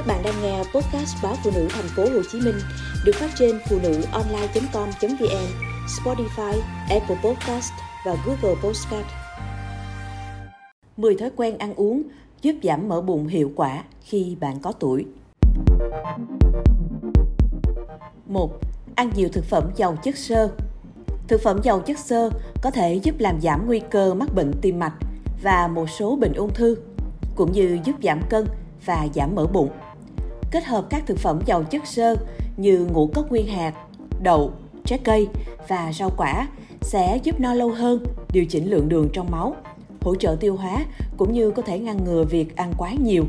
Các bạn đang nghe podcast báo phụ nữ thành phố Hồ Chí Minh được phát trên phụ nữ online.com.vn, Spotify, Apple Podcast và Google Podcast. 10 thói quen ăn uống giúp giảm mỡ bụng hiệu quả khi bạn có tuổi. 1. Ăn nhiều thực phẩm giàu chất xơ. Thực phẩm giàu chất xơ có thể giúp làm giảm nguy cơ mắc bệnh tim mạch và một số bệnh ung thư, cũng như giúp giảm cân và giảm mỡ bụng. Kết hợp các thực phẩm giàu chất xơ như ngũ cốc nguyên hạt, đậu, trái cây và rau quả sẽ giúp no lâu hơn, điều chỉnh lượng đường trong máu, hỗ trợ tiêu hóa cũng như có thể ngăn ngừa việc ăn quá nhiều.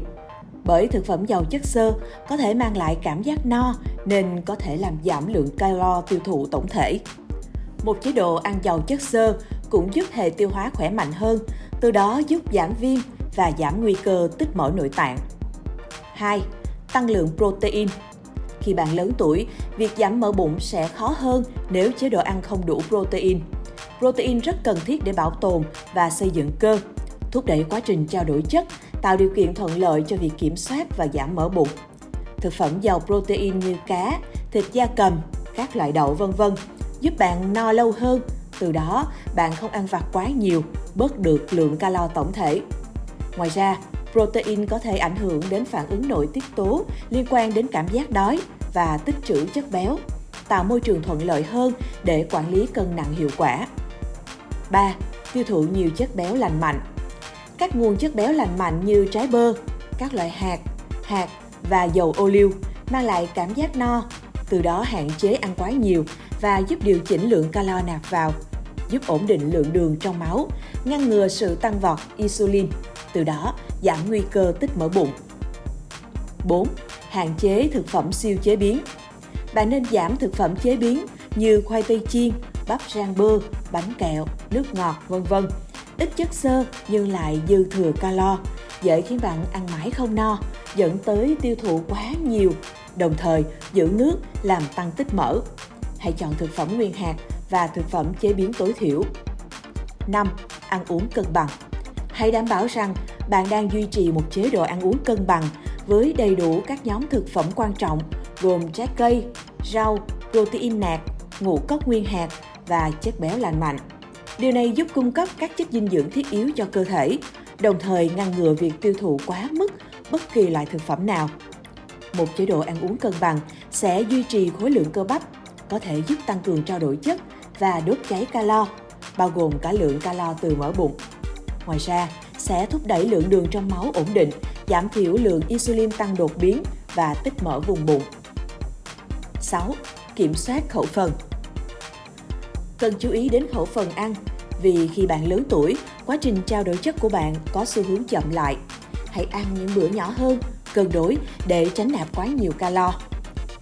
Bởi thực phẩm giàu chất xơ có thể mang lại cảm giác no nên có thể làm giảm lượng calo tiêu thụ tổng thể. Một chế độ ăn giàu chất xơ cũng giúp hệ tiêu hóa khỏe mạnh hơn, từ đó giúp giảm viêm và giảm nguy cơ tích mỡ nội tạng. 2. Tăng lượng protein Khi bạn lớn tuổi, việc giảm mỡ bụng sẽ khó hơn nếu chế độ ăn không đủ protein. Protein rất cần thiết để bảo tồn và xây dựng cơ, thúc đẩy quá trình trao đổi chất, tạo điều kiện thuận lợi cho việc kiểm soát và giảm mỡ bụng. Thực phẩm giàu protein như cá, thịt da cầm, các loại đậu vân vân giúp bạn no lâu hơn, từ đó bạn không ăn vặt quá nhiều, bớt được lượng calo tổng thể. Ngoài ra, protein có thể ảnh hưởng đến phản ứng nội tiết tố liên quan đến cảm giác đói và tích trữ chất béo, tạo môi trường thuận lợi hơn để quản lý cân nặng hiệu quả. 3. Tiêu thụ nhiều chất béo lành mạnh. Các nguồn chất béo lành mạnh như trái bơ, các loại hạt, hạt và dầu ô liu mang lại cảm giác no, từ đó hạn chế ăn quá nhiều và giúp điều chỉnh lượng calo nạp vào, giúp ổn định lượng đường trong máu, ngăn ngừa sự tăng vọt insulin, từ đó giảm nguy cơ tích mỡ bụng. 4. Hạn chế thực phẩm siêu chế biến. Bạn nên giảm thực phẩm chế biến như khoai tây chiên, bắp rang bơ, bánh kẹo, nước ngọt, vân vân. Ít chất xơ nhưng lại dư thừa calo, dễ khiến bạn ăn mãi không no, dẫn tới tiêu thụ quá nhiều, đồng thời giữ nước làm tăng tích mỡ. Hãy chọn thực phẩm nguyên hạt và thực phẩm chế biến tối thiểu. 5. Ăn uống cân bằng. Hãy đảm bảo rằng bạn đang duy trì một chế độ ăn uống cân bằng với đầy đủ các nhóm thực phẩm quan trọng gồm trái cây, rau, protein nạc, ngũ cốc nguyên hạt và chất béo lành mạnh. Điều này giúp cung cấp các chất dinh dưỡng thiết yếu cho cơ thể, đồng thời ngăn ngừa việc tiêu thụ quá mức bất kỳ loại thực phẩm nào. Một chế độ ăn uống cân bằng sẽ duy trì khối lượng cơ bắp, có thể giúp tăng cường trao đổi chất và đốt cháy calo, bao gồm cả lượng calo từ mỡ bụng. Ngoài ra, sẽ thúc đẩy lượng đường trong máu ổn định, giảm thiểu lượng insulin tăng đột biến và tích mỡ vùng bụng. 6. Kiểm soát khẩu phần Cần chú ý đến khẩu phần ăn, vì khi bạn lớn tuổi, quá trình trao đổi chất của bạn có xu hướng chậm lại. Hãy ăn những bữa nhỏ hơn, cân đối để tránh nạp quá nhiều calo.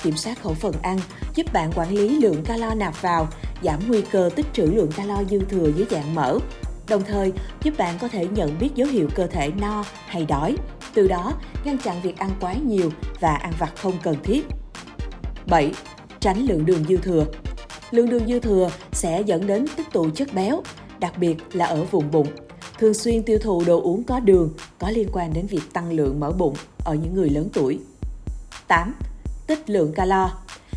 Kiểm soát khẩu phần ăn giúp bạn quản lý lượng calo nạp vào, giảm nguy cơ tích trữ lượng calo dư thừa dưới dạng mỡ đồng thời giúp bạn có thể nhận biết dấu hiệu cơ thể no hay đói, từ đó ngăn chặn việc ăn quá nhiều và ăn vặt không cần thiết. 7. Tránh lượng đường dư thừa. Lượng đường dư thừa sẽ dẫn đến tích tụ chất béo, đặc biệt là ở vùng bụng. Thường xuyên tiêu thụ đồ uống có đường có liên quan đến việc tăng lượng mỡ bụng ở những người lớn tuổi. 8. Tích lượng calo.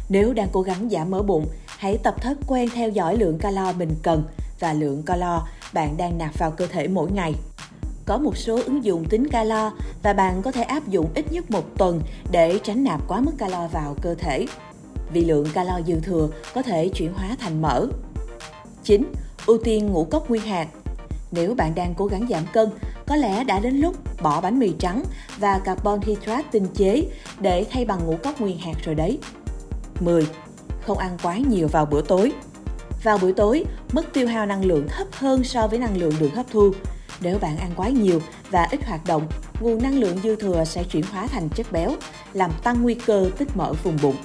Nếu đang cố gắng giảm mỡ bụng, hãy tập thói quen theo dõi lượng calo mình cần và lượng calo bạn đang nạp vào cơ thể mỗi ngày. Có một số ứng dụng tính calo và bạn có thể áp dụng ít nhất một tuần để tránh nạp quá mức calo vào cơ thể. Vì lượng calo dư thừa có thể chuyển hóa thành mỡ. 9. Ưu tiên ngũ cốc nguyên hạt. Nếu bạn đang cố gắng giảm cân, có lẽ đã đến lúc bỏ bánh mì trắng và carbon hydrate tinh chế để thay bằng ngũ cốc nguyên hạt rồi đấy. 10. Không ăn quá nhiều vào bữa tối. Vào buổi tối, mức tiêu hao năng lượng thấp hơn so với năng lượng được hấp thu. Nếu bạn ăn quá nhiều và ít hoạt động, nguồn năng lượng dư thừa sẽ chuyển hóa thành chất béo, làm tăng nguy cơ tích mỡ vùng bụng.